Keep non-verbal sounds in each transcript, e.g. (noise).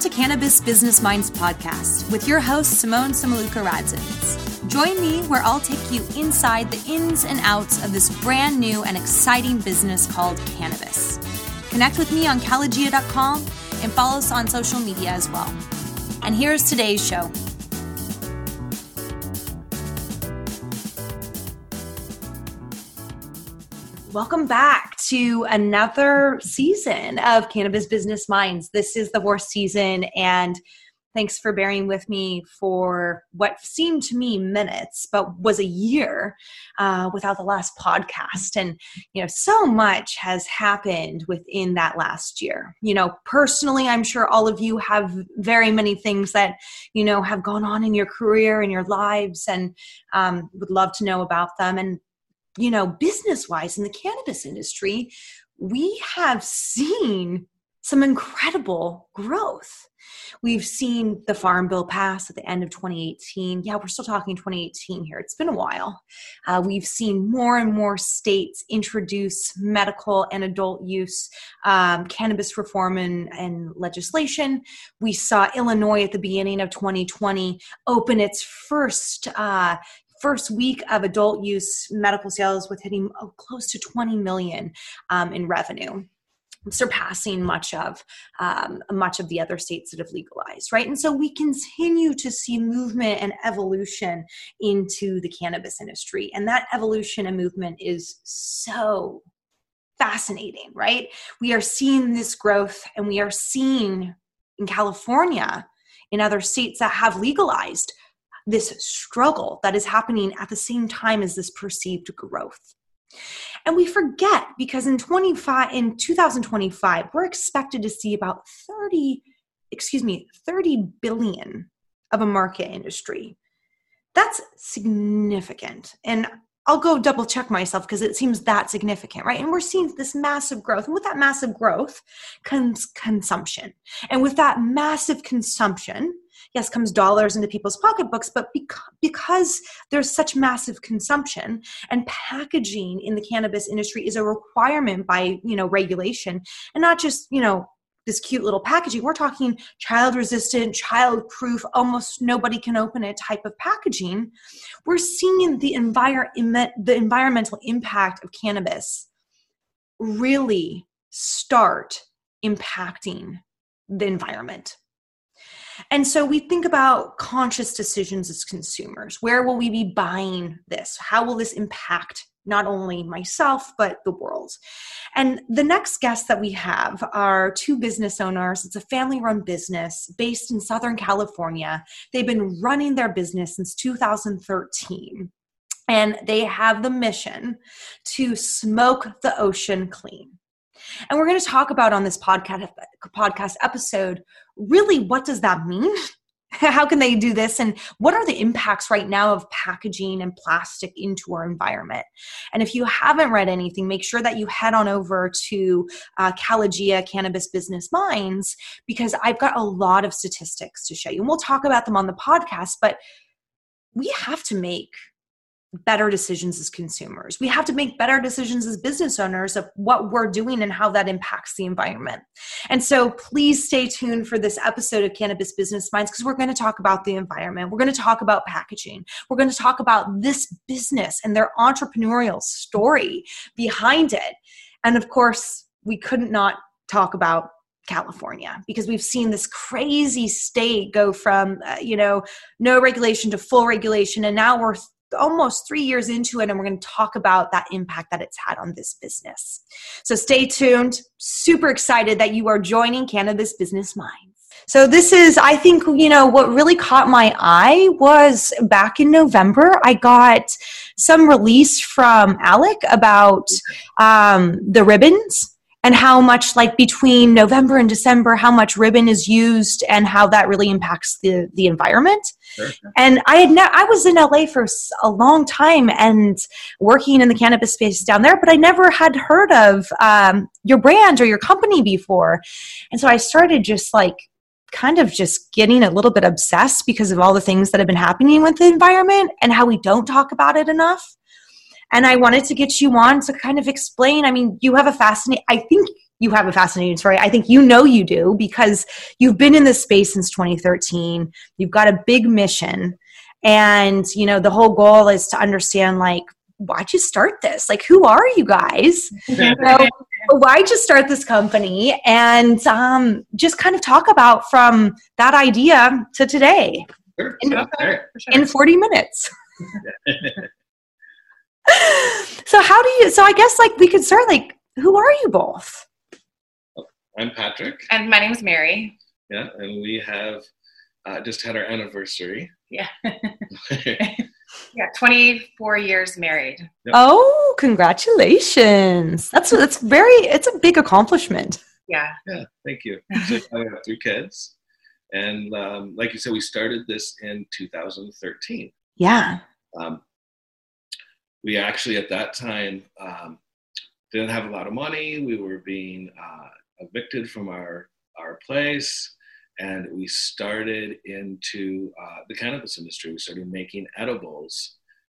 Welcome to Cannabis Business Minds podcast with your host, Simone Samaluka Radzins. Join me where I'll take you inside the ins and outs of this brand new and exciting business called cannabis. Connect with me on caligia.com and follow us on social media as well. And here's today's show. Welcome back to another season of Cannabis Business Minds. This is the fourth season, and thanks for bearing with me for what seemed to me minutes, but was a year uh, without the last podcast. And, you know, so much has happened within that last year. You know, personally, I'm sure all of you have very many things that, you know, have gone on in your career and your lives and um, would love to know about them. And you know, business wise in the cannabis industry, we have seen some incredible growth. We've seen the Farm Bill pass at the end of 2018. Yeah, we're still talking 2018 here. It's been a while. Uh, we've seen more and more states introduce medical and adult use um, cannabis reform and, and legislation. We saw Illinois at the beginning of 2020 open its first uh, first week of adult use medical sales with hitting oh, close to 20 million um, in revenue surpassing much of um, much of the other states that have legalized right? And so we continue to see movement and evolution into the cannabis industry. And that evolution and movement is so fascinating right? We are seeing this growth and we are seeing in california in other states that have legalized this struggle that is happening at the same time as this perceived growth. And we forget because in 25 in 2025 we're expected to see about 30 excuse me 30 billion of a market industry. That's significant. And I'll go double check myself because it seems that significant, right? And we're seeing this massive growth. And with that massive growth comes consumption. And with that massive consumption, yes comes dollars into people's pocketbooks but because there's such massive consumption and packaging in the cannabis industry is a requirement by you know regulation and not just you know this cute little packaging we're talking child resistant child proof almost nobody can open it type of packaging we're seeing the environment the environmental impact of cannabis really start impacting the environment and so we think about conscious decisions as consumers. Where will we be buying this? How will this impact not only myself, but the world? And the next guests that we have are two business owners. It's a family run business based in Southern California. They've been running their business since 2013 and they have the mission to smoke the ocean clean. And we're going to talk about on this podcast podcast episode really what does that mean? (laughs) How can they do this? And what are the impacts right now of packaging and plastic into our environment? And if you haven't read anything, make sure that you head on over to uh, Cannabis Business Minds because I've got a lot of statistics to show you. And we'll talk about them on the podcast, but we have to make better decisions as consumers. We have to make better decisions as business owners of what we're doing and how that impacts the environment. And so please stay tuned for this episode of Cannabis Business Minds because we're going to talk about the environment. We're going to talk about packaging. We're going to talk about this business and their entrepreneurial story behind it. And of course, we couldn't not talk about California because we've seen this crazy state go from uh, you know no regulation to full regulation and now we're almost three years into it, and we're going to talk about that impact that it's had on this business. So stay tuned. Super excited that you are joining Cannabis Business Minds. So this is, I think, you know, what really caught my eye was back in November, I got some release from Alec about um, the ribbons and how much like between november and december how much ribbon is used and how that really impacts the the environment. Sure. and i had ne- i was in la for a long time and working in the cannabis space down there but i never had heard of um, your brand or your company before. And so i started just like kind of just getting a little bit obsessed because of all the things that have been happening with the environment and how we don't talk about it enough and I wanted to get you on to kind of explain. I mean, you have a fascinating, I think you have a fascinating story. I think you know you do because you've been in this space since 2013. You've got a big mission. And, you know, the whole goal is to understand like, why'd you start this? Like, who are you guys? (laughs) you know, why'd you start this company? And um, just kind of talk about from that idea to today Sure. In- Yeah, sure. in 40 minutes. (laughs) so you so I guess like we could start like who are you both? I'm Patrick. And my name is Mary. Yeah, and we have uh, just had our anniversary. Yeah. (laughs) Yeah, 24 years married. Yep. Oh, congratulations. That's that's very it's a big accomplishment. Yeah. Yeah, thank you. So I have three kids, and um, like you said, we started this in 2013. Yeah. Um, we actually at that time um, didn't have a lot of money. We were being uh, evicted from our our place, and we started into uh, the cannabis industry. We started making edibles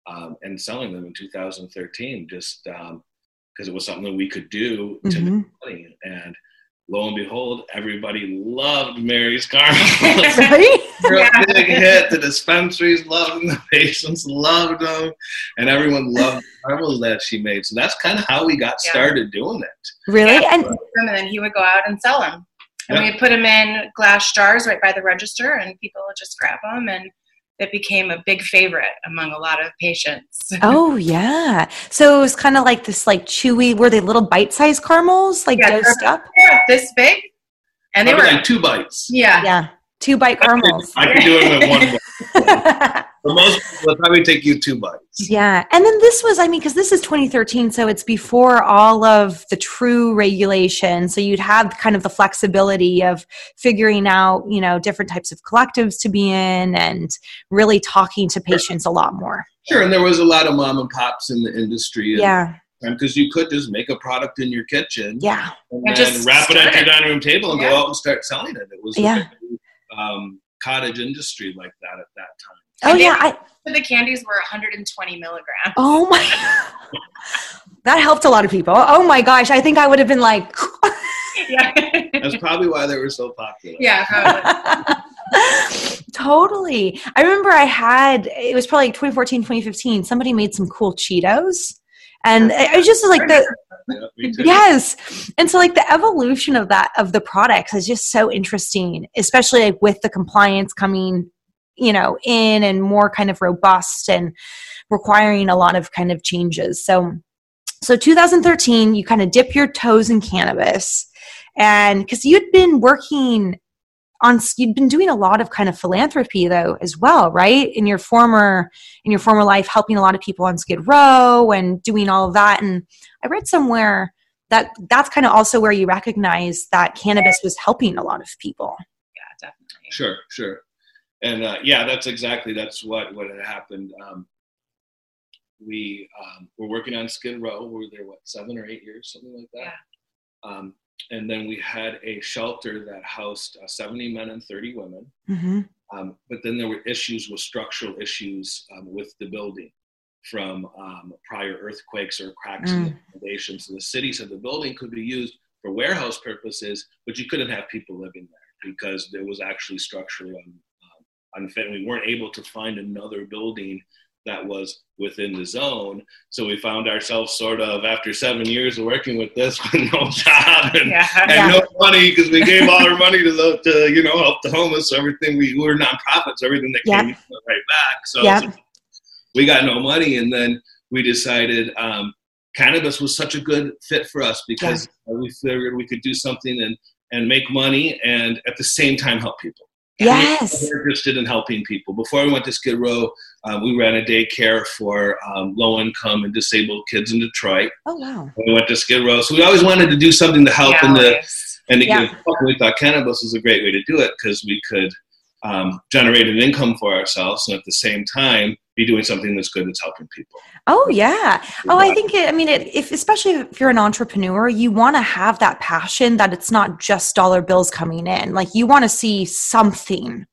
um, and selling them in 2013, just because it was something that we could do to Mhm. make money. And lo and behold, everybody loved Mary's Caramel. (laughs) right? Real Yeah. big hit. The dispensaries loved them, the patients loved them, and everyone loved the caramels that she made. So that's kind of how we got Yeah. started doing it. Really? And And then he would go out and sell them. And Yeah. we'd put them in glass jars right by the register, and people would just grab them. And it became a big favorite among a lot of patients. (laughs) oh yeah. So it was kind of like this like chewy were they little bite-sized caramels like Yeah, dosed up? They were this big. And they Probably were, like two bites. yeah. Yeah. Two bite caramels. I can do it in one bite. (laughs) For most people, it'll probably take you two bites. Yeah. And then this was, I mean, because this is 2013, so it's before all of the true regulation. So you'd have kind of the flexibility of figuring out, you know, different types of collectives to be in and really talking to patients a lot more. Sure, and there was a lot of mom and pops in the industry. Yeah. Because you could just make a product in your kitchen Yeah. and, And then just wrap it at your dining room table and Yeah. go out and start selling it. It was Yeah. Um, cottage industry like that at that time. Oh, And yeah. they- I, The candies were 120 milligrams. oh, my. (laughs) that helped a lot of people. Oh, my gosh. I think I would have been like, (laughs) Yeah. That's probably why they were so popular. yeah, probably. (laughs) totally. I remember I had, it was probably like 2014, 2015, somebody made some cool Cheetos. And it was just like the, Yeah, yes. And so like the evolution of that of the products is just so interesting especially like with the compliance coming you know in and more kind of robust and requiring a lot of kind of changes. So so 2013 you kind of dip your toes in cannabis. And because you'd been working on you'd been doing a lot of kind of philanthropy though as well right in your former in your former life helping a lot of people on skid row and doing all of that and i read somewhere that that's kind of also where you recognize that cannabis was helping a lot of people Yeah, definitely. Sure, sure. And uh, yeah, that's exactly that's what what had happened. Um, we um, were working on Skid Row. We were there what seven or eight years, something like that. Um, and then we had a shelter that housed uh, 70 men and 30 women. mm-hmm. Um, but then there were issues with structural issues um, with the building from um, prior earthquakes or cracks in the foundation. So the city said the building could be used for warehouse purposes, but you couldn't have people living there because it was actually structurally un, um, unfit. And we weren't able to find another building that was within the zone. So we found ourselves sort of after seven years of working with this (laughs) with no job and Yeah. and Yeah. no money because we gave all our money to the to you know help the homeless. So everything we, we were nonprofits, everything that Yeah. came right back. So, Yeah. so we got no money, and then we decided um, cannabis was such a good fit for us because we figured we could do something and and make money and at the same time help people. yes We were interested in helping people. Before we went to Skid Row, um, we ran a daycare for um, low income and disabled kids in Detroit. oh wow We went to Skid Row, so we always wanted to do something to help Yeah, the always. and Yeah. again, we thought cannabis was a great way to do it because we could um, generate an income for ourselves and at the same time be doing something that's good that's helping people. oh yeah oh i think it, i mean it, if especially if you're an entrepreneur you want to have that passion that it's not just dollar bills coming in like you want to see something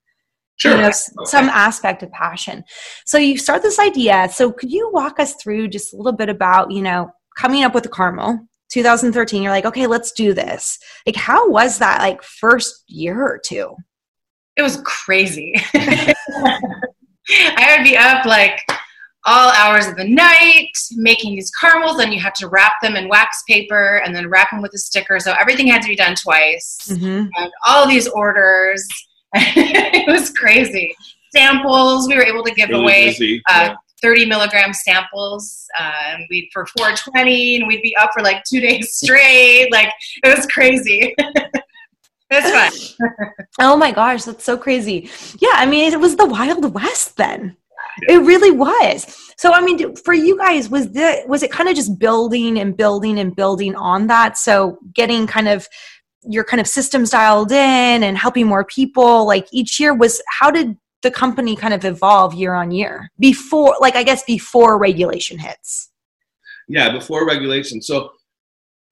Sure. you know, s- some aspect of passion. So you start this idea. So could you walk us through just a little bit about, you know, coming up with the caramel 2013 you're like okay let's do this like how was that like first year or two it was crazy (laughs) i would be up like all hours of the night making these caramels and you have to wrap them in wax paper and then wrap them with a sticker so everything had to be done twice mm-hmm. and all these orders (laughs) it was crazy. Samples we were able to give really away uh, yeah. 30 milligram samples uh, and we for 420 and we'd be up for like two days straight. Like it was crazy. (laughs) It's fun. (laughs) Oh my gosh that's so crazy. Yeah i mean it was the wild west then. It really was. So i mean for you guys was the was it kind of just building and building and building on that? So getting kind of your kind of systems dialed in and helping more people like each year was how did the company kind of evolve year on year before like i guess before regulation hits yeah before regulation so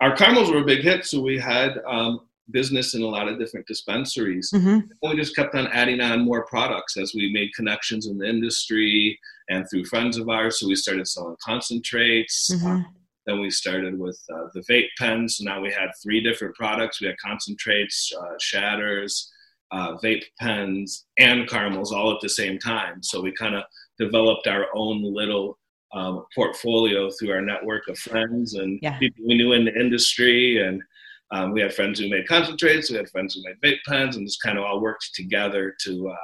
our caramels were a big hit so we had um, business in a lot of different dispensaries mm-hmm. we just kept on adding on more products as we made connections in the industry and through friends of ours so we started selling concentrates mm-hmm. uh, then we started with uh, the vape pens so now we had three different products we had concentrates uh, shatters uh, vape pens and caramels all at the same time. So we kind of developed our own little um, portfolio through our network of friends and yeah. people we knew in the industry. And um, we had friends who made concentrates, we had friends who made vape pens, and just kind of all worked together to. Uh,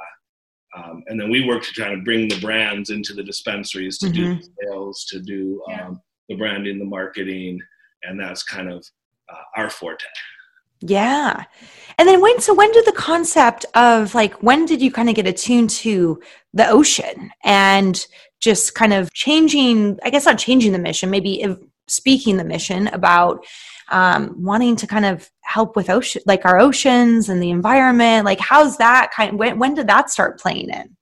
um, and then we worked to try to bring the brands into the dispensaries to mm-hmm. do sales, to do yeah. The branding, the marketing, and that's kind of uh, our forte. Yeah. And then when so when did the concept of like when did you kind of get attuned to the ocean and just kind of changing I guess not changing the mission, maybe speaking the mission about um, wanting to kind of help with ocean like our oceans and the environment like how's that kind when, when did that start playing in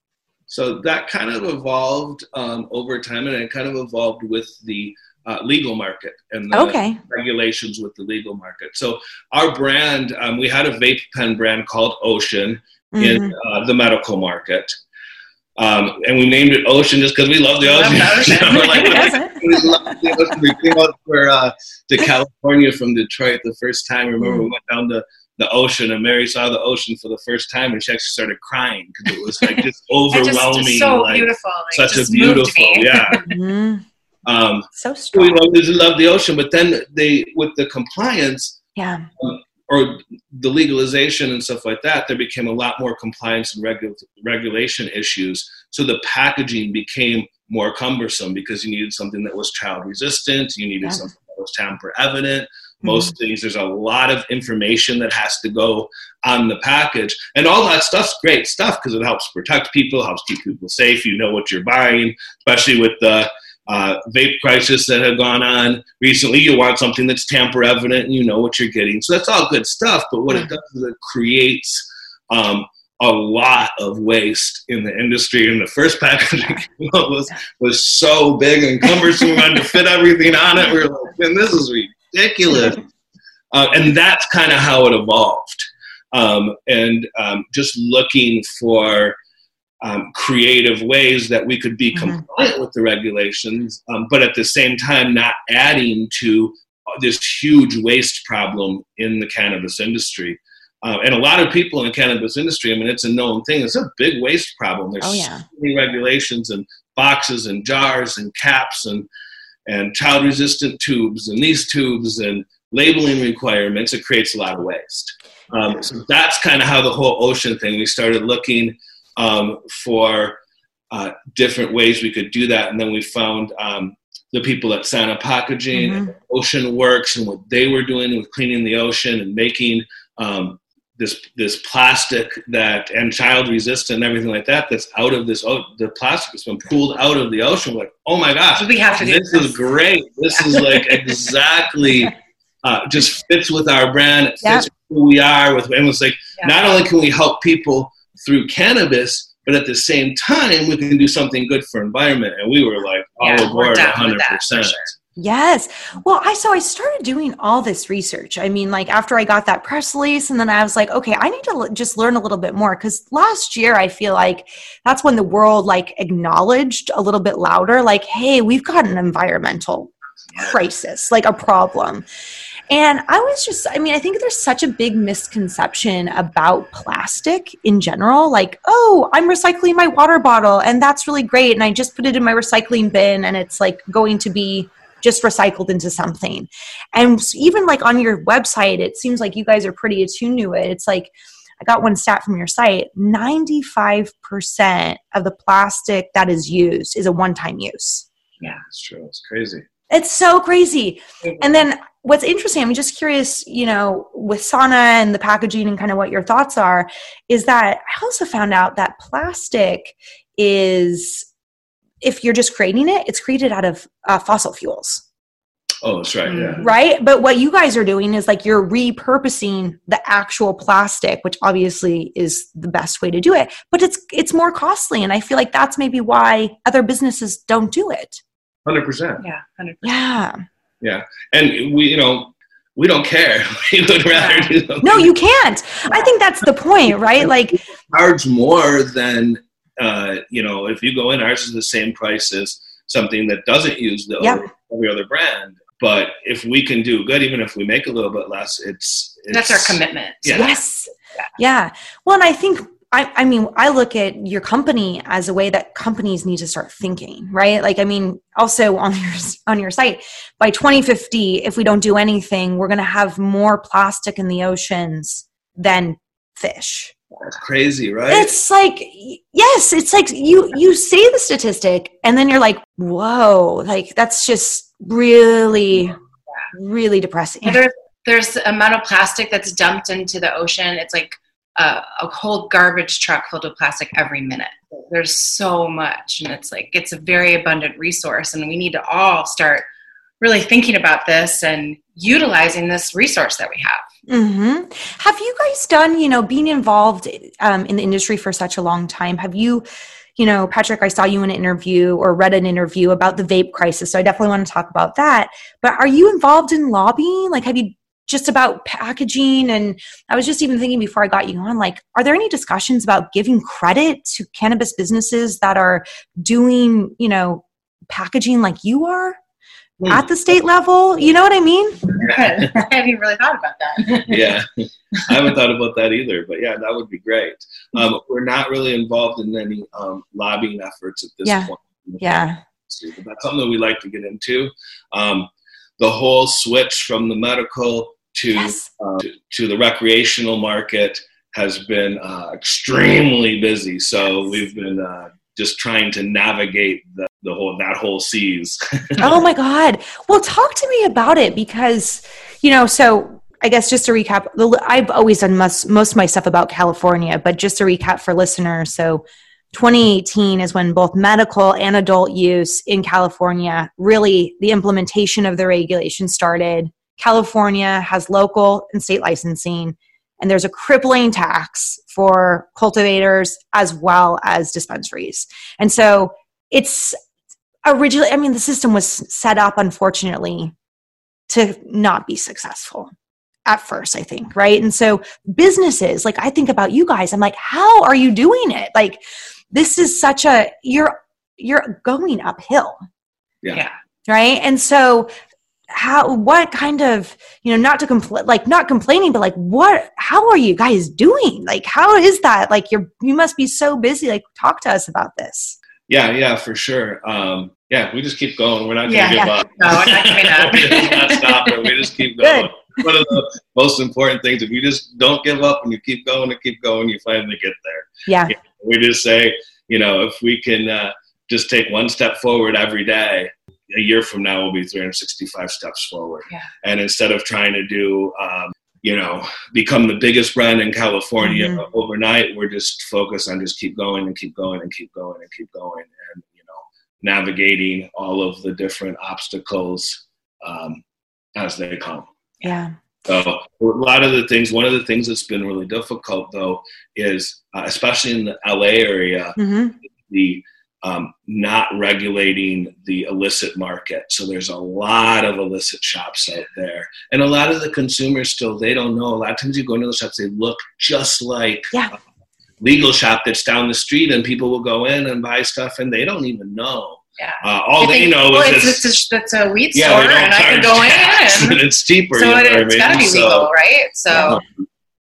so that kind of evolved um, over time and it kind of evolved with the uh, legal market and the okay. regulations with the legal market. So our brand, um, we had a vape pen brand called Ocean mm-hmm. in uh, the medical market. Um, and we named it Ocean just because we love the ocean. Love (laughs) like, (laughs) (laughs) we love the ocean. We came out for, uh, to California from Detroit the first time. I remember mm. we went down to the ocean and Mary saw the ocean for the first time and she actually started crying because it was like just overwhelming. just, so like, beautiful. Like, such a beautiful, yeah. mm-hmm. Um, so strong. We love, love the ocean, but then they with the compliance, yeah, um, or the legalization and stuff like that, there became a lot more compliance and regu- regulation issues. So the packaging became more cumbersome because you needed something that was child resistant, you needed yeah. something that was tamper evident. Mm-hmm. Most mm-hmm. things, there's a lot of information that has to go on the package. And all that stuff's great stuff because it helps protect people, helps keep people safe. You know what you're buying, especially with the uh, vape crisis that have gone on recently. You want something that's tamper evident and you know what you're getting. So that's all good stuff. But what it does is it creates um, a lot of waste in the industry. And the first packaging (laughs) was was so big and cumbersome. we had to fit everything on it. We were like, man, this is ridiculous. Uh, and that's kind of how it evolved. Um, and um, just looking for um, creative ways that we could be mm-hmm. compliant with the regulations, um, but at the same time not adding to this huge waste problem in the cannabis industry. Uh, and a lot of people in the cannabis industry, I mean, it's a known thing. It's a big waste problem. There's oh, yeah. so many regulations and boxes and jars and caps and and child resistant tubes and these tubes and labeling requirements. It creates a lot of waste. Um, so that's kind of how the whole ocean thing. We started looking um, for uh, different ways we could do that. And then we found um, the people at Sana Packaging, mm-hmm. Ocean Works, and what they were doing with cleaning the ocean and making um, this this plastic that and child resistant and everything like that that's out of this oh, the plastic has been pulled out of the ocean. We're like, oh my gosh, we have to this is great. This is like (laughs) exactly uh, just fits with our brand. It fits who we are. With and it's like yeah. not only can we help people through cannabis, but at the same time, we can do something good for environment. And we were like all yeah, aboard 100%. Yes. Well, I so I started doing all this research. I mean, like after I got that press release, and then I was like, okay, I need to l- just learn a little bit more because last year I feel like that's when the world like acknowledged a little bit louder, like, hey, we've got an environmental crisis, like a problem. And I was just, I mean, I think there's such a big misconception about plastic in general. Like, oh, I'm recycling my water bottle and that's really great. And I just put it in my recycling bin and it's like going to be just recycled into something. And even like on your website, it seems like you guys are pretty attuned to it. It's like, I got one stat from your site 95% of the plastic that is used is a one time use. Yeah, it's true. It's crazy. It's so crazy. And then what's interesting, I'm just curious, you know, with Sana and the packaging and kind of what your thoughts are, is that I also found out that plastic is, if you're just creating it, it's created out of uh, fossil fuels. Oh, that's right. Yeah. Right. But what you guys are doing is like you're repurposing the actual plastic, which obviously is the best way to do it. But it's it's more costly, and I feel like that's maybe why other businesses don't do it. Hundred percent. Yeah, 100%. Yeah. Yeah, and we, you know, we don't care. (laughs) we would rather do something No, you can't. I think that's the point, right? Like, charge more than uh, you know if you go in. Ours is the same price as something that doesn't use the Yep. other, every other brand. But if we can do good, even if we make a little bit less, it's, it's That's our commitment. Yeah. yes. Yeah. Well, and I think I, I mean, I look at your company as a way that companies need to start thinking, right? Like, I mean, also on (laughs) your on your site, by 2050, if we don't do anything, we're going to have more plastic in the oceans than fish. That's crazy, right? It's like yes, it's like you you say the statistic, and then you're like, whoa, like that's just really, really depressing. There's there's the amount of plastic that's dumped into the ocean. It's like a, a whole garbage truck filled with plastic every minute. There's so much, and it's like it's a very abundant resource, and we need to all start really thinking about this and utilizing this resource that we have. hmm Have you guys done, you know, being involved um, in the industry for such a long time? Have you, you know, Patrick, I saw you in an interview or read an interview about the vape crisis. So I definitely want to talk about that. But are you involved in lobbying? Like, have you just about packaging? And I was just even thinking before I got you on, like, are there any discussions about giving credit to cannabis businesses that are doing, you know, packaging like you are? At the state level, you know what I mean? (laughs) I haven't really thought about that. (laughs) yeah, I haven't thought about that either. But yeah, that would be great. Um, we're not really involved in any um, lobbying efforts at this Yeah. point. Yeah. But that's something that we like to get into. Um, the whole switch from the medical to, Yes. uh, to to the recreational market has been uh, extremely busy. So we've been uh, just trying to navigate the, the whole that whole seas. (laughs) oh my god well talk to me about it because you know so i guess just to recap i've always done most, most of my stuff about california but just to recap for listeners so 2018 is when both medical and adult use in california really the implementation of the regulation started california has local and state licensing and there's a crippling tax for cultivators as well as dispensaries. And so it's originally i mean the system was set up unfortunately to not be successful at first i think right? And so businesses like i think about you guys i'm like how are you doing it? Like this is such a you're you're going uphill. Yeah. Yeah. right? And so how what kind of you know not to complain like not complaining but like what how are you guys doing like how is that like you're you must be so busy like talk to us about this yeah, yeah, for sure. Um, yeah, we just keep going. We're not to Yeah, give yeah. up. No, we're not giving up. we just not stopping. We just keep going. One of the most important things, if you just don't give up and you keep going and keep going, you finally get there. yeah We just say, you know, if we can uh, just take one step forward every day, a year from now we'll be 365 steps forward. Yeah. And instead of trying to do, um, you know, become the biggest brand in California Mhm. overnight, we're just focused on just keep going and keep going and keep going and keep going, and you know, navigating all of the different obstacles um, as they come. yeah So a lot of the things, one of the things that's been really difficult though is, uh, especially in the LA area, hmm the um, not regulating the illicit market. So there's a lot of illicit shops out there, and a lot of the consumers still they don't know. A lot of times you go into the shops, they look just like Yeah. a legal shop that's down the street, and people will go in and buy stuff, and they don't even know Yeah. Uh, all they think- know well, is it's, it's, a, it's a weed yeah, store, and I can go (laughs) in, and it's cheaper. so you know it, I got to be So- legal, right? So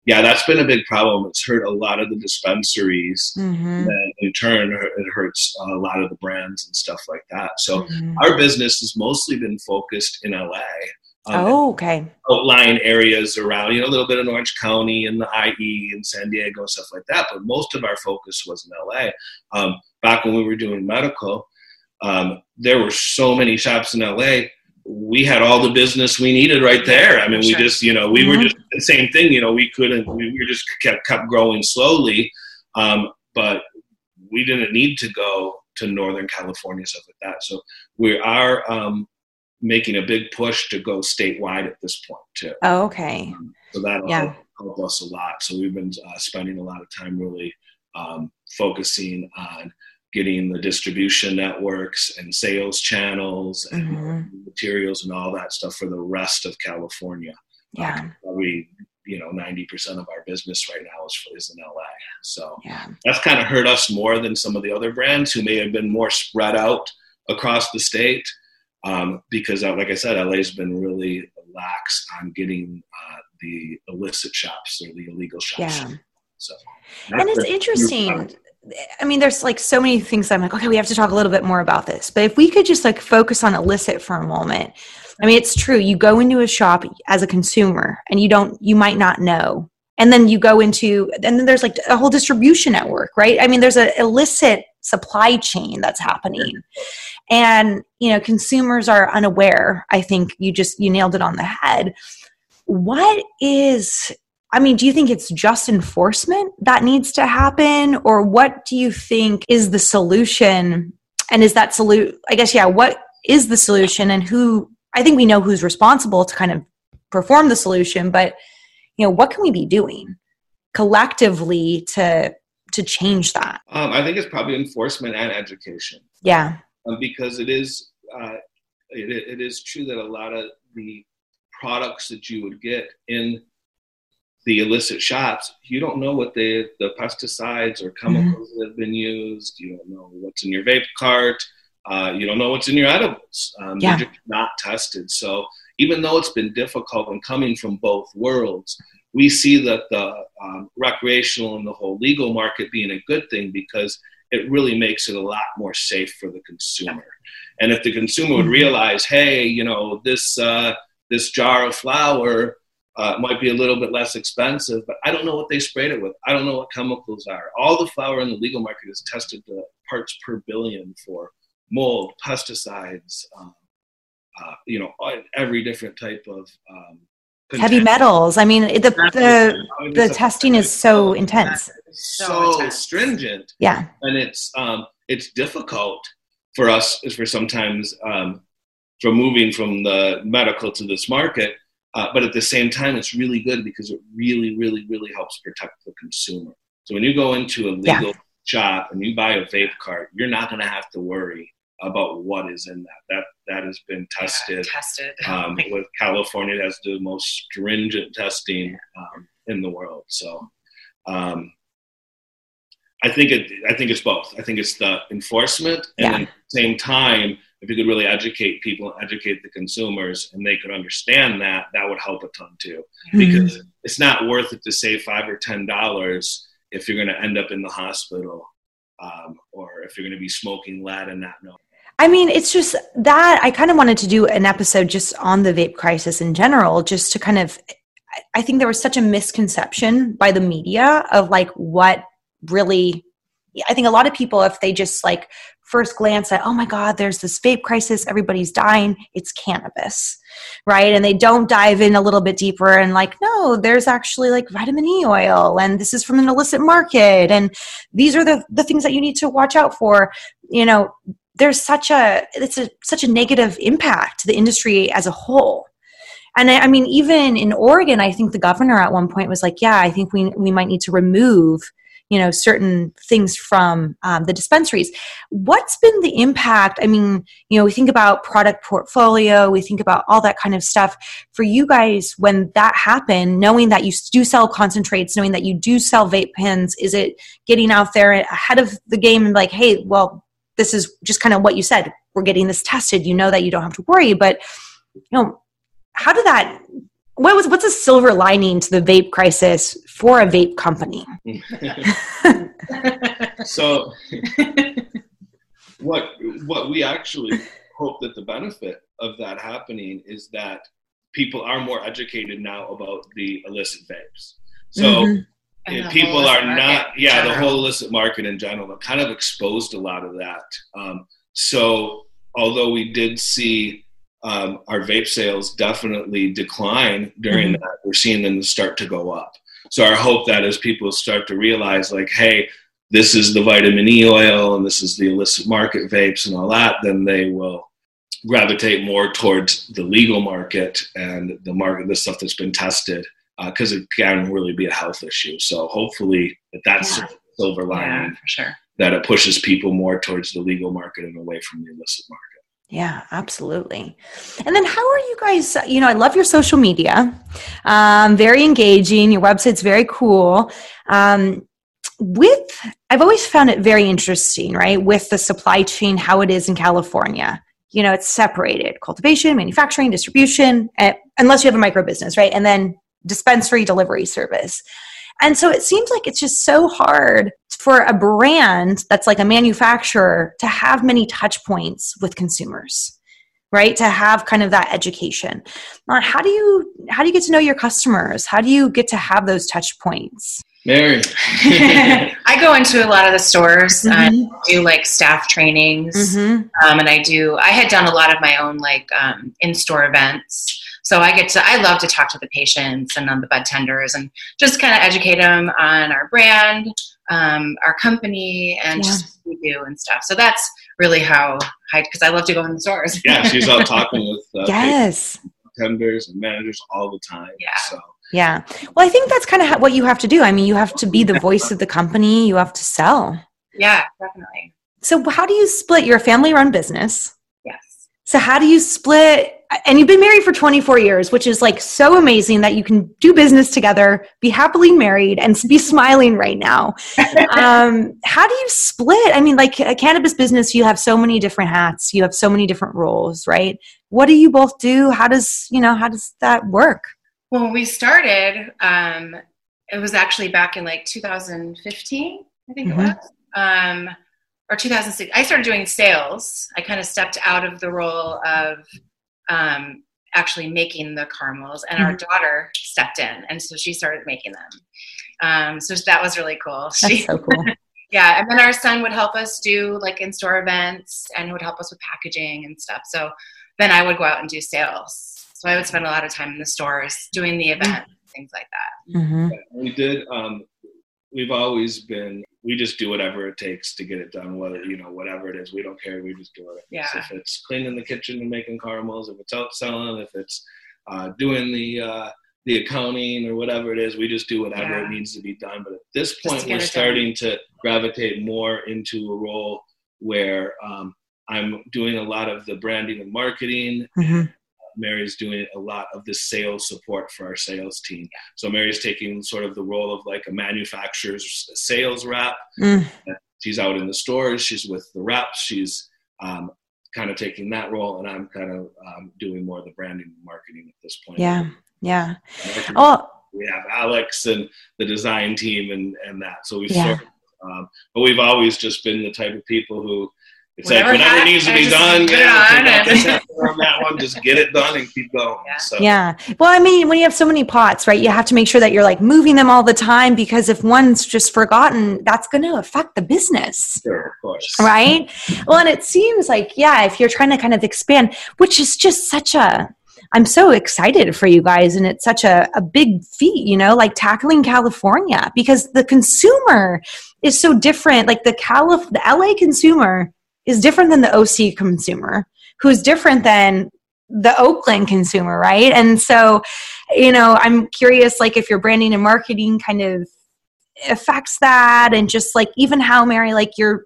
yeah, that's been a big problem. It's hurt a lot of the dispensaries. Mhm. And in turn, it hurts a lot of the brands and stuff like that. So Mhm. our business has mostly been focused in LA. Um, Oh, okay. outlying areas around, you know, a little bit in Orange County and the IE and San Diego and stuff like that. But most of our focus was in LA. Um, back when we were doing medical, um, there were so many shops in LA. We had all the business we needed right there. I mean, we just, you know, we were Mhm. just the same thing. You know, we couldn't. We were just kept kept growing slowly, um, but we didn't need to go to Northern California stuff like that. So we are um, making a big push to go statewide at this point too. Oh, okay. So that'll Yeah. help, help us a lot. So we've been uh, spending a lot of time really um, focusing on getting the distribution networks and sales channels and Mhm. materials and all that stuff for the rest of California. Yeah. We, you know, ninety percent of our business right now is is in LA. So Yeah. that's kind of hurt us more than some of the other brands who may have been more spread out across the state. Um, because, uh, like I said, LA's been really lax on getting uh, the illicit shops or the illegal shops. Yeah. So, and it's interesting i mean there's like so many things i'm like okay we have to talk a little bit more about this. But if we could just like focus on illicit for a moment i mean it's true. You go into a shop as a consumer and you don't you might not know. And then you go into and then there's like a whole distribution network right? I mean there's a illicit supply chain that's happening. And you know consumers are unaware. I think you just you nailed it on the head. What is I mean, do you think it's just enforcement that needs to happen? Or what do you think is the solution? And is that solution, I guess, yeah, what is the solution and who, I think we know who's responsible to kind of perform the solution, but, you know, what can we be doing collectively to, to change that? um, I think it's probably enforcement and education. Yeah. um, because it is uh, it, it is true that a lot of the products that you would get in the illicit shops, you don't know what the the pesticides or chemicals that have been used. You don't know what's in your vape cart. Uh, you don't know what's in your edibles. Um, Yeah. They're just not tested. So even though it's been difficult and coming from both worlds, we see that the um, recreational and the whole legal market being a good thing because it really makes it a lot more safe for the consumer. And if the consumer would Mhm. realize, hey, you know, this uh, this jar of flour uh, might be a little bit less expensive, but I don't know what they sprayed it with. I don't know what chemicals are. All the flour in the legal market is tested to parts per billion for mold, pesticides, um, uh, you know, every different type of um, Heavy metals. I mean, the, the, the testing is so intense. so, So intense. stringent Yeah. and it's um, it's difficult for us for sometimes um, for moving from the medical to this market uh, but at the same time it's really good because it really really really helps protect the consumer so when you go into a Yeah. legal shop and you buy a vape cart you're not going to have to worry about what is in that that that has been tested tested. (laughs) um, with California it has the most stringent testing um, in the world. So um, I think it. I think it's both. I think it's the enforcement, and Yeah. at the same time, if you could really educate people, educate the consumers, and they could understand that, that would help a ton too. Because it's not worth it to save five or ten dollars if you're going to end up in the hospital, um, or if you're going to be smoking lead and not know. I mean, it's just that I kind of wanted to do an episode just on the vape crisis in general, just to kind of. I think there was such a misconception by the media of like what really. I think a lot of people, if they just like first glance at, oh my God, there's this vape crisis, everybody's dying, it's cannabis, right? And they don't dive in a little bit deeper and like, no, there's actually like vitamin E oil, and this is from an illicit market, and these are the the things that you need to watch out for. You know, there's such a it's a such a negative impact to the industry as a whole and I, I mean even in oregon i think the governor at one point was like yeah i think we we might need to remove you know certain things from um, the dispensaries what's been the impact i mean you know we think about product portfolio we think about all that kind of stuff for you guys when that happened knowing that you do sell concentrates knowing that you do sell vape pens is it getting out there ahead of the game and like hey well this is just kind of what you said. We're getting this tested. You know that you don't have to worry, but you know, how did that what was what's a silver lining to the vape crisis for a vape company? (laughs) so what what we actually hope that the benefit of that happening is that people are more educated now about the illicit vapes. So mm-hmm. people are not, yeah, the whole illicit market in general kind of exposed a lot of that. Um, so although we did see um, our vape sales definitely decline during mm-hmm. that, we're seeing them start to go up. So our hope that as people start to realize, like, hey, this is the vitamin E oil and this is the illicit market vapes and all that, then they will gravitate more towards the legal market and the market, the stuff that's been tested, because uh, it can really be a health issue. So hopefully that that's yeah. silver lining yeah, for sure. that it pushes people more towards the legal market and away from the illicit market. Yeah, absolutely. And then, how are you guys? You know, I love your social media, um, very engaging. Your website's very cool. Um, with, I've always found it very interesting, right? With the supply chain, how it is in California you know, it's separated cultivation, manufacturing, distribution, uh, unless you have a micro business, right? And then dispensary delivery service. And so it seems like it's just so hard for a brand that's like a manufacturer to have many touch points with consumers right to have kind of that education how do you how do you get to know your customers how do you get to have those touch points Mary. (laughs) (laughs) I go into a lot of the stores mm-hmm. and do like staff trainings. Mm-hmm. Um, and I do, I had done a lot of my own like um, in store events. So I get to, I love to talk to the patients and on the bud tenders and just kind of educate them on our brand, um, our company, and yeah. just what we do and stuff. So that's really how I, because I love to go in the stores. yeah, (laughs) she's out talking with uh, yes. tenders and managers all the time. Yeah. So yeah. Well, I think that's kind of what you have to do. I mean, you have to be the voice of the company, you have to sell. Yeah, definitely. So, how do you split your family run business? Yes. So, how do you split? And you've been married for 24 years, which is like so amazing that you can do business together, be happily married, and be smiling right now. (laughs) um, how do you split? I mean, like a cannabis business, you have so many different hats, you have so many different roles, right? What do you both do? How does, you know, how does that work? Well, when we started, um, it was actually back in like 2015, I think mm-hmm. it was, um, or 2006. I started doing sales. I kind of stepped out of the role of um, actually making the caramels, and mm-hmm. our daughter stepped in, and so she started making them. Um, so that was really cool. That's she, so cool. (laughs) yeah, and then our son would help us do like in-store events, and would help us with packaging and stuff. So then I would go out and do sales. So I would spend a lot of time in the stores doing the event, things like that. Mm-hmm. We did. Um, we've always been. We just do whatever it takes to get it done. Whether you know whatever it is, we don't care. We just do it. Yeah. So if it's cleaning the kitchen and making caramels, if it's out selling, if it's uh, doing the uh, the accounting or whatever it is, we just do whatever yeah. it needs to be done. But at this point, we're starting done. to gravitate more into a role where um, I'm doing a lot of the branding and marketing. Mm-hmm. Mary's doing a lot of the sales support for our sales team. So Mary's taking sort of the role of like a manufacturer's sales rep. Mm. She's out in the stores. She's with the reps. She's um, kind of taking that role, and I'm kind of um, doing more of the branding and marketing at this point. Yeah, yeah. Oh, we have Alex and the design team and and that. So we've yeah. sort of, um, but we've always just been the type of people who it's whatever like whatever needs to be done, yeah, on, on that one, just get it done and keep going. Yeah. So. yeah. Well, I mean, when you have so many pots, right, you have to make sure that you're like moving them all the time because if one's just forgotten, that's going to affect the business. Sure, of course. Right. Well, and it seems like, yeah, if you're trying to kind of expand, which is just such a, I'm so excited for you guys, and it's such a, a big feat, you know, like tackling California because the consumer is so different. Like the Calif- the LA consumer is different than the OC consumer, who's different than the Oakland consumer, right? And so, you know, I'm curious, like, if your branding and marketing kind of affects that, and just like even how Mary, like, you're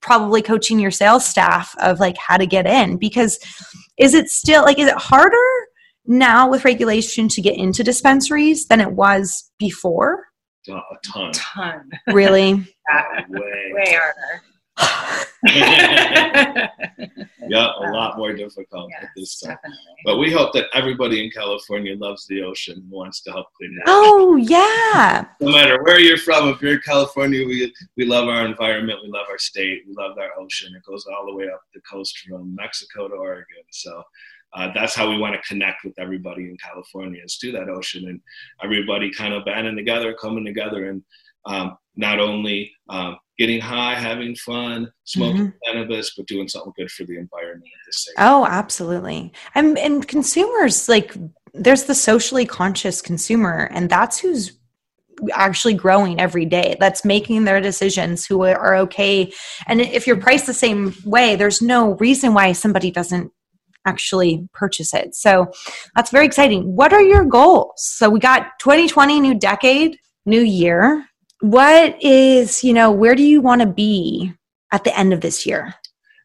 probably coaching your sales staff of like how to get in because is it still like is it harder now with regulation to get into dispensaries than it was before? a ton. A ton. Really? (laughs) Way. Way harder. (laughs) yeah, a lot more difficult Yes, at this time. definitely. But we hope that everybody in California loves the ocean and wants to help clean it up. Oh, yeah. No matter where you're from, if you're in California, we we love our environment, we love our state, we love our ocean. It goes all the way up the coast from Mexico to Oregon. So uh, that's how we want to connect with everybody in California is to that ocean and everybody kind of banding together, coming together, and um, not only um, getting high, having fun, smoking mm-hmm. cannabis, but doing something good for the environment at the same. Oh, absolutely. And and consumers like there's the socially conscious consumer and that's who's actually growing every day. That's making their decisions who are okay. And if you're priced the same way, there's no reason why somebody doesn't actually purchase it. So that's very exciting. What are your goals? So we got 2020 new decade, new year. What is, you know, where do you want to be at the end of this year?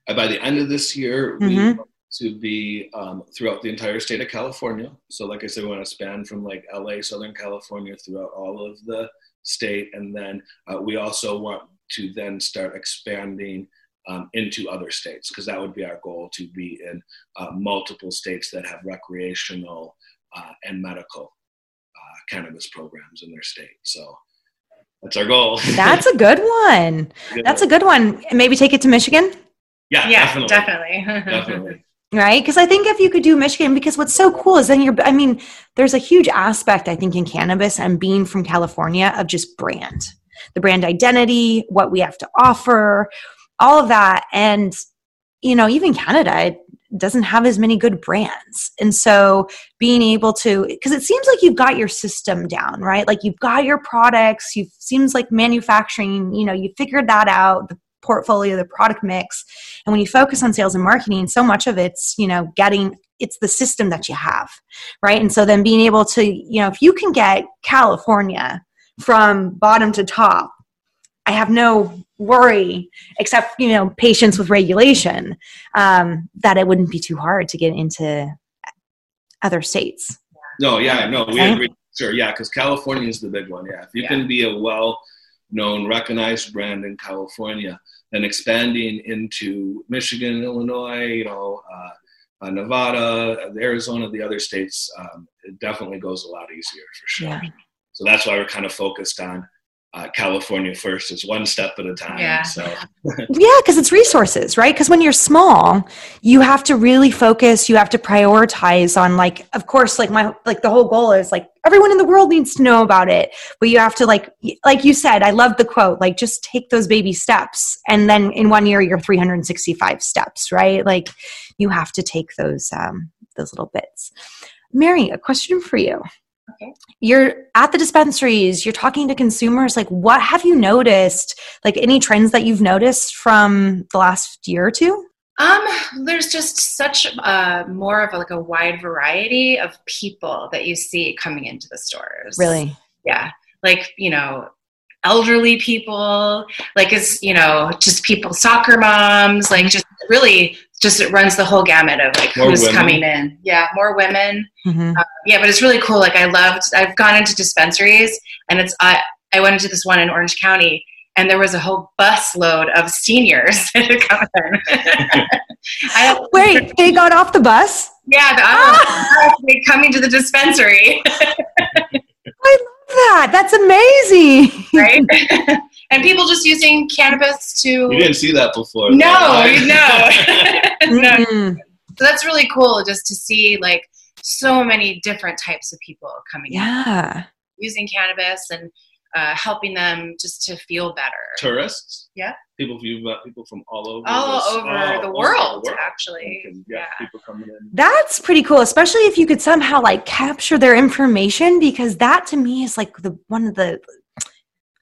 Uh, by the end of this year, we Mhm. want to be um, throughout the entire state of California. So, like I said, we want to span from like LA, Southern California, throughout all of the state, and then uh, we also want to then start expanding um, into other states because that would be our goal to be in uh, multiple states that have recreational uh, and medical uh, cannabis programs in their state. So. That's our goal. (laughs) That's a good one. That's a good one. Maybe take it to Michigan. yeah, yeah, definitely, definitely. (laughs) definitely. right because i think if you could do michigan because what's so cool is then you're i mean there's a huge aspect i think in cannabis and being from california of just brand the brand identity what we have to offer all of that and you know even canada it doesn't have as many good brands. And so being able to because it seems like you've got your system down right? Like you've got your products you seems like manufacturing you know you figured that out the portfolio the product mix. And when you focus on sales and marketing so much of it's you know getting it's the system that you have right? And so then being able to you know if you can get california from bottom to top i have no worry except you know patience with regulation um, that it wouldn't be too hard to get into other states No, yeah, no, we Okay. agree. Sure, yeah, because California is the big one. Yeah, if you Yeah. can be a well-known, recognized brand in California, then expanding into Michigan, Illinois, you know, uh, uh, Nevada, Arizona, the other states, um, it definitely goes a lot easier for sure. Yeah. So that's why we're kind of focused on uh, California first, is one step at a time. Yeah. So (laughs) Yeah, because it's resources, right? Because when you're small, you have to really focus. You have to prioritize on, like, of course, like my like the whole goal is like everyone in the world needs to know about it. But you have to like, like you said, I love the quote, like just take those baby steps, and then in one year you're 365 steps, right? Like you have to take those um, those little bits. Mary, a question for you. Okay. You're at the dispensaries, you're talking to consumers. Like, what have you noticed? Like, any trends that you've noticed from the last year or two? Um, there's just such uh, more of a, like a wide variety of people that you see coming into the stores. Really? Yeah. Like, you know, elderly people, like it's, you know, just people, soccer moms, like just really just it runs the whole gamut of like More who's women. coming in. Yeah, more women. Mm-hmm. Yeah, but it's really cool. Like I loved I've gone into dispensaries and it's I I went into this one in Orange County and there was a whole bus load of seniors (laughs) that had come in. (laughs) I don't, (laughs) Wait, they got off the bus? yeah, the, I they coming to the dispensary, I love that. That's amazing. right? And people just using cannabis to you didn't see that before. no, (laughs) though, (laughs) no, no. Mm-mm. So that's really cool just to see like so many different types of people coming in Yeah. using cannabis and uh, helping them just to feel better. Tourists. Yeah. People, you've people from all over. All this- over all the over world, actually. And, yeah, Yeah. people coming in. That's pretty cool, especially if you could somehow like capture their information because that to me is like the one of the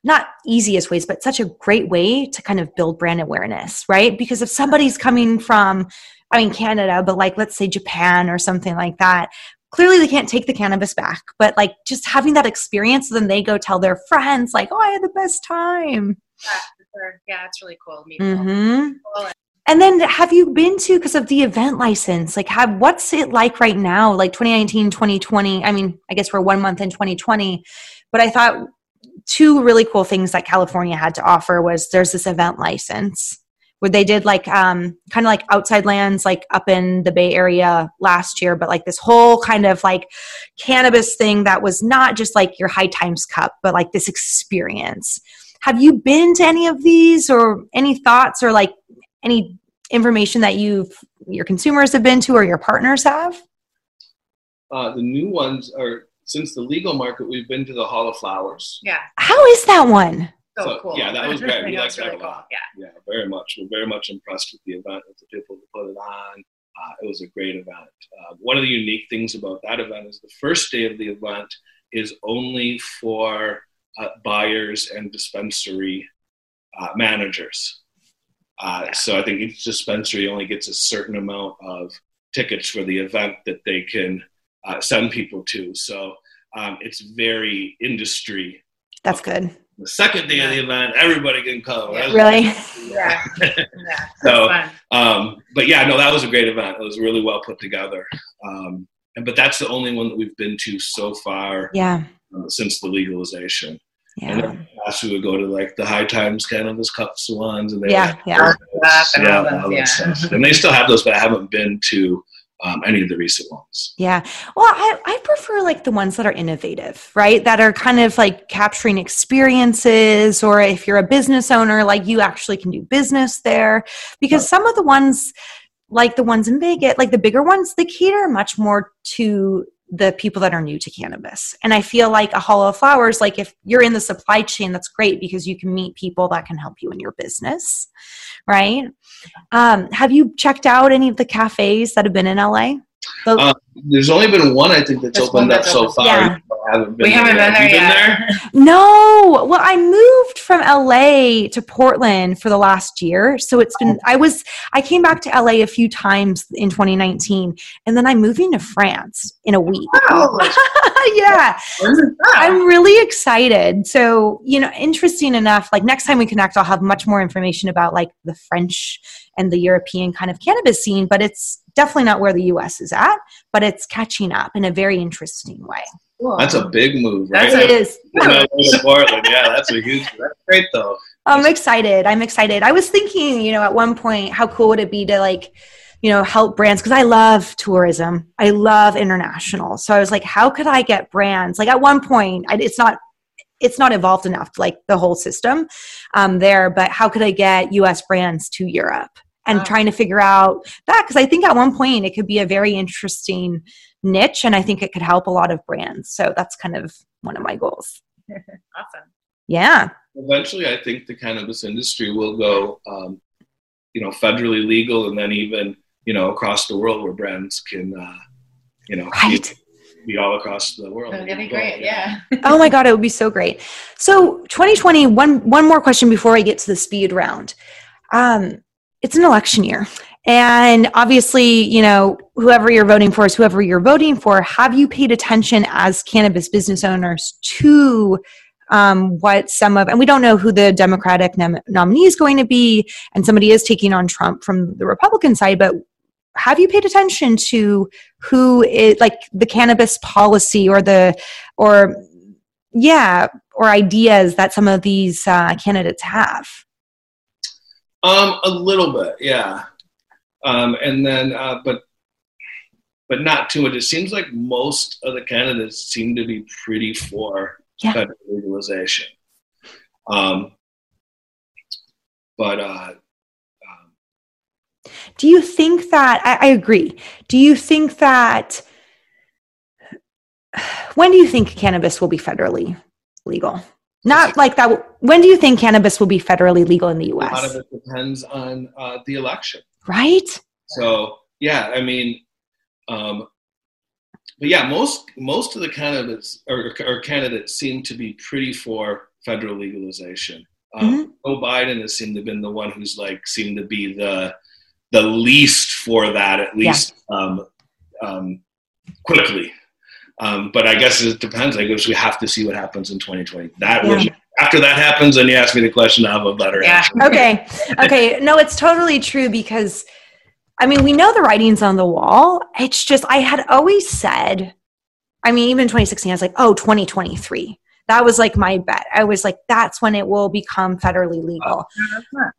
not easiest ways, but such a great way to kind of build brand awareness, right? Because if somebody's coming from, I mean, Canada, but like let's say Japan or something like that, clearly they can't take the cannabis back, but like just having that experience, then they go tell their friends, like, oh, I had the best time. Yeah, for sure. yeah, it's really cool. meeting all these hmm people. And then have you been to because of the event license? Like have what's it like right now? Like 2019, 2020. I mean, I guess we're one month in 2020, but I thought two really cool things that California had to offer was there's this event license where they did like um, kind of like outside lands like up in the bay area last year but like this whole kind of like cannabis thing that was not just like your high times cup but like this experience. Have you been to any of these or any thoughts or like any information that you've your consumers have been to or your partners have? Uh, the new ones are since the legal market we've been to the hall of flowers Yeah. how is that one So, So, cool. yeah, that was great. We That liked that really a lot. cool. Yeah. yeah very much we're very much impressed with the event with the people who put it on uh, it was a great event uh, one of the unique things about that event is the first day of the event is only for uh, buyers and dispensary uh, managers uh, Yeah. so i think each dispensary only gets a certain amount of tickets for the event that they can uh, send people to so um, it's very industry that's good the second day of the event everybody can come Yeah. really (laughs) Yeah. Yeah. (laughs) So- um, but yeah, no, that was a great event. It was really well put together. Um, and but that's the only one that we've been to so far yeah uh, since the legalization. And yeah then last we would go to like the High Times Cannabis Cup salons, and they Yeah, yeah. Up and yeah, all those, yeah. (laughs) And they still have those, but I haven't been to um, any of the recent ones. Yeah. Well, I, I prefer like the ones that are innovative, right? That are kind of like capturing experiences, or if you're a business owner, like you actually can do business there. Because some of the ones, like the ones in Vegas, like the bigger ones, they cater much more to the people that are new to cannabis. And I feel like a Hall of Flowers, like if you're in the supply chain, that's great because you can meet people that can help you in your business, right? Um, have you checked out any of the cafes that have been in LA? The- Uh, There's only been one I think that's There's opened up that's so opened. far. Yeah. You haven't been We haven't there. been there you yet. there? (laughs) No, well, I moved from LA to Portland for the last year. So it's been, I was, I came back to LA a few times in 2019, and then I'm moving to France in a week. Wow. (laughs) yeah, I'm really excited. So, you know, interesting enough, like next time we connect, I'll have much more information about like the French and the European kind of cannabis scene, but it's definitely not where the US is at, but it's catching up in a very interesting way. Cool. That's a big move, right? That's It is. You know, to Portland. Yeah, that's a huge. That's great though. I'm excited. I'm excited. I was thinking, you know, at one point, how cool would it be to like, you know, help brands? Because I love tourism. I love international. So I was like, how could I get brands? Like at one point, I, it's not, it's not evolved enough, like the whole system um, there. But how could I get U.S. brands to Europe? And Wow. trying to figure out that because I think at one point it could be a very interesting niche, and I think it could help a lot of brands. So that's kind of one of my goals. (laughs) awesome. Yeah. Eventually, I think the cannabis industry will go, um, you know, federally legal, and then even you know across the world where brands can, uh, you know, Right. be, be all across the world. That'd be great. Yeah. (laughs) oh my god it would be so great so 2020 one one more question before i get to the speed round um it's an election year and obviously you know whoever you're voting for is whoever you're voting for have you paid attention as cannabis business owners to um, what some of and we don't know who the democratic nom- nominee is going to be and somebody is taking on trump from the republican side but have you paid attention to who is like the cannabis policy or the or yeah or ideas that some of these uh, candidates have Um, a little bit, yeah. Um, and then, uh, but but not too much. It seems like most of the candidates seem to be pretty for Yeah. federal legalization. Um, but uh, um, do you think that I, I agree do you think that when do you think cannabis will be federally legal not like that when do you think cannabis will be federally legal in the U.S.? a lot of it depends on uh, the election. Right So yeah, I mean, um, but yeah, most most of the candidates or, or candidates seem to be pretty for federal legalization. Um, Joe Biden has seemed to have been the one who's like seemed to be the the least for that at least um, um, quickly. Um, but I guess it depends. I guess we have to see what happens in 2020. That Yeah. was after that happens, and you ask me the question, I have a better Yeah. answer. okay. Okay. No it's totally true because i mean we know the writing's on the wall. It's just i had always said i mean even 2016 i was like oh 2023 that was like my bet. I was like that's when it will become federally legal. Uh, I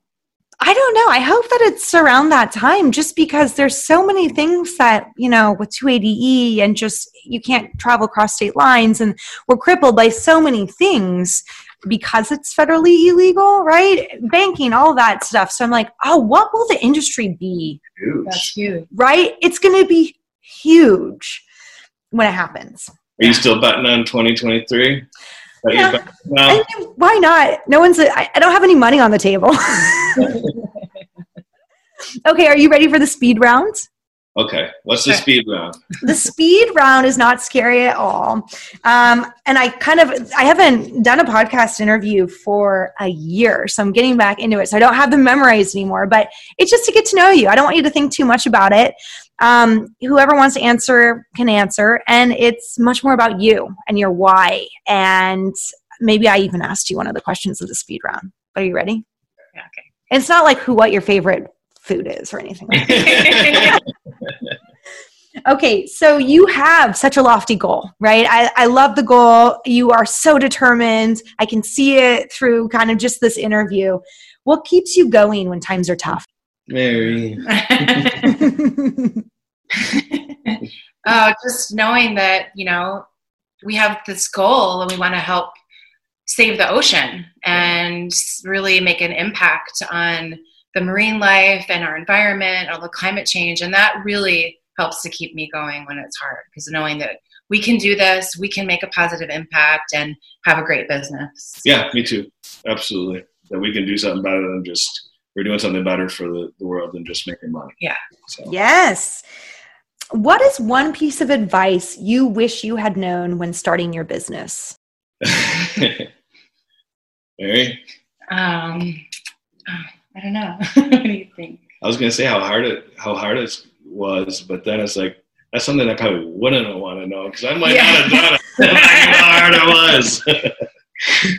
I don't know. I hope that it's around that time just because there's so many things that, you know, with 280E and just you can't travel across state lines and we're crippled by so many things because it's federally illegal, right? Banking, all that stuff. So I'm like, oh, what will the industry be? Huge. That's huge. Right? It's going to be huge when it happens. Are you still betting on 2023? Yeah. I mean, why not? No one's, I, I don't have any money on the table. (laughs) (laughs) okay, are you ready for the speed round? Okay. What's the speed round? the speed round is not scary at all. Um, and i kind of i haven't done a podcast interview for a year so i'm getting back into it. So i don't have them memorized anymore but it's just to get to know you. I don't want you to think too much about it. Um, whoever wants to answer can answer and it's much more about you and your why. And maybe i even asked you one of the questions of the speed round. Are you ready? Yeah, okay. it's not like who what your favorite food is or anything like that. (laughs) Okay, so you have such a lofty goal, right? I, I love the goal. You are so determined. I can see it through kind of just this interview. What keeps you going when times are tough? Mary. (laughs) (laughs) oh, just knowing that, you know, we have this goal and we want to help save the ocean and really make an impact on the marine life and our environment, all the climate change. And that really helps to keep me going when it's hard because knowing that we can do this, we can make a positive impact and have a great business. Yeah, me too. Absolutely. That we can do something better than just we're doing something better for the, the world than just making money. Yeah. So yes. What is one piece of advice you wish you had known when starting your business? (laughs) Mary, Um, oh, I don't know. (laughs) what do you think? I was gonna say how hard it how hard it was, but then it's like that's something I probably wouldn't want to know because I might Yeah. not have done it. How hard it was. (laughs)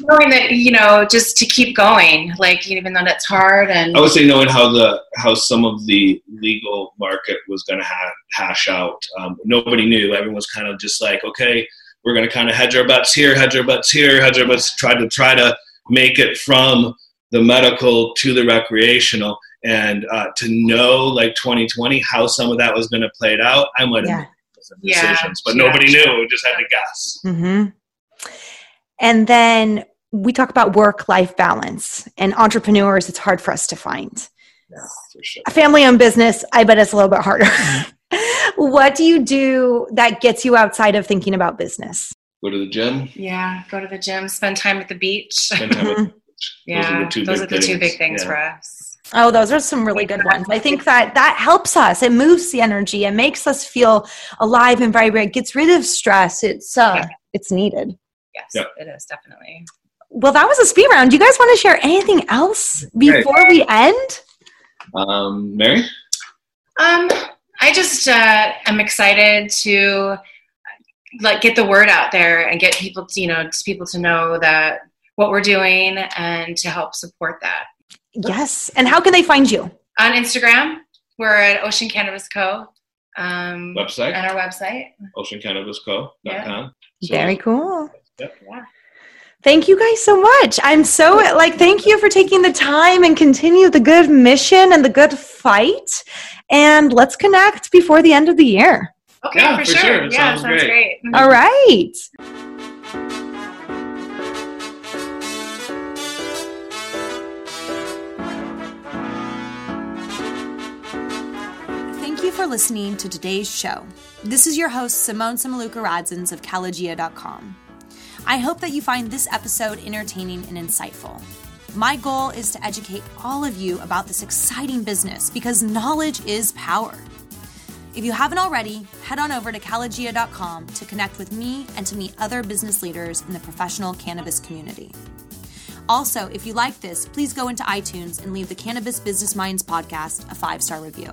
knowing that you know just to keep going like even though that's hard and I would say knowing how the how some of the legal market was going to ha- hash out. Um, nobody knew. Everyone was kind of just like, okay, we're going to kind of hedge our bets here, hedge our bets here, hedge our bets. Try to try to make it from the medical to the recreational, and uh, to know like 2020 how some of that was going to play it out. I might have Yeah. made some Yeah, decisions, but yeah. nobody knew. We just had to guess. hmm And then we talk about work life balance and entrepreneurs, it's hard for us to find. Yeah, sure. A family owned business, I bet it's a little bit harder. (laughs) what do you do that gets you outside of thinking about business? Go to the gym. yeah go to the gym spend time at the beach (laughs) Spend time with Mhm. yeah two those big are the two big things. things Yeah. for us Oh, those are some really good ones. I think that that helps us. It moves the energy. It makes us feel alive and vibrant. It gets rid of stress. It's uh, Yeah. it's needed. yes Yep. it is definitely Well, that was a speed round. Do you guys want to share anything else before we end? Um, Mary. um i just uh i'm excited to like get the word out there and get people to you know just people to know that what we're doing and to help support that Yes. And how can they find you? on instagram we're at ocean cannabis co um Website. and our website OceanCannabisCo.com. Yeah. So- Very cool. Yep. yeah Thank you guys so much. I'm so like, thank you for taking the time and continue the good mission and the good fight. And let's connect before the end of the year. okay Yeah, for, for sure, sure. Yeah sounds sounds great. great, All right. For listening to today's show. This is your host, Simone Samaluka Radzins of Kalogia.com. I hope that you find this episode entertaining and insightful. My goal is to educate all of you about this exciting business because knowledge is power. If you haven't already, head on over to Kalogia.com to connect with me and to meet other business leaders in the professional cannabis community. Also, if you like this, please go into iTunes and leave the Cannabis Business Minds podcast a five star review.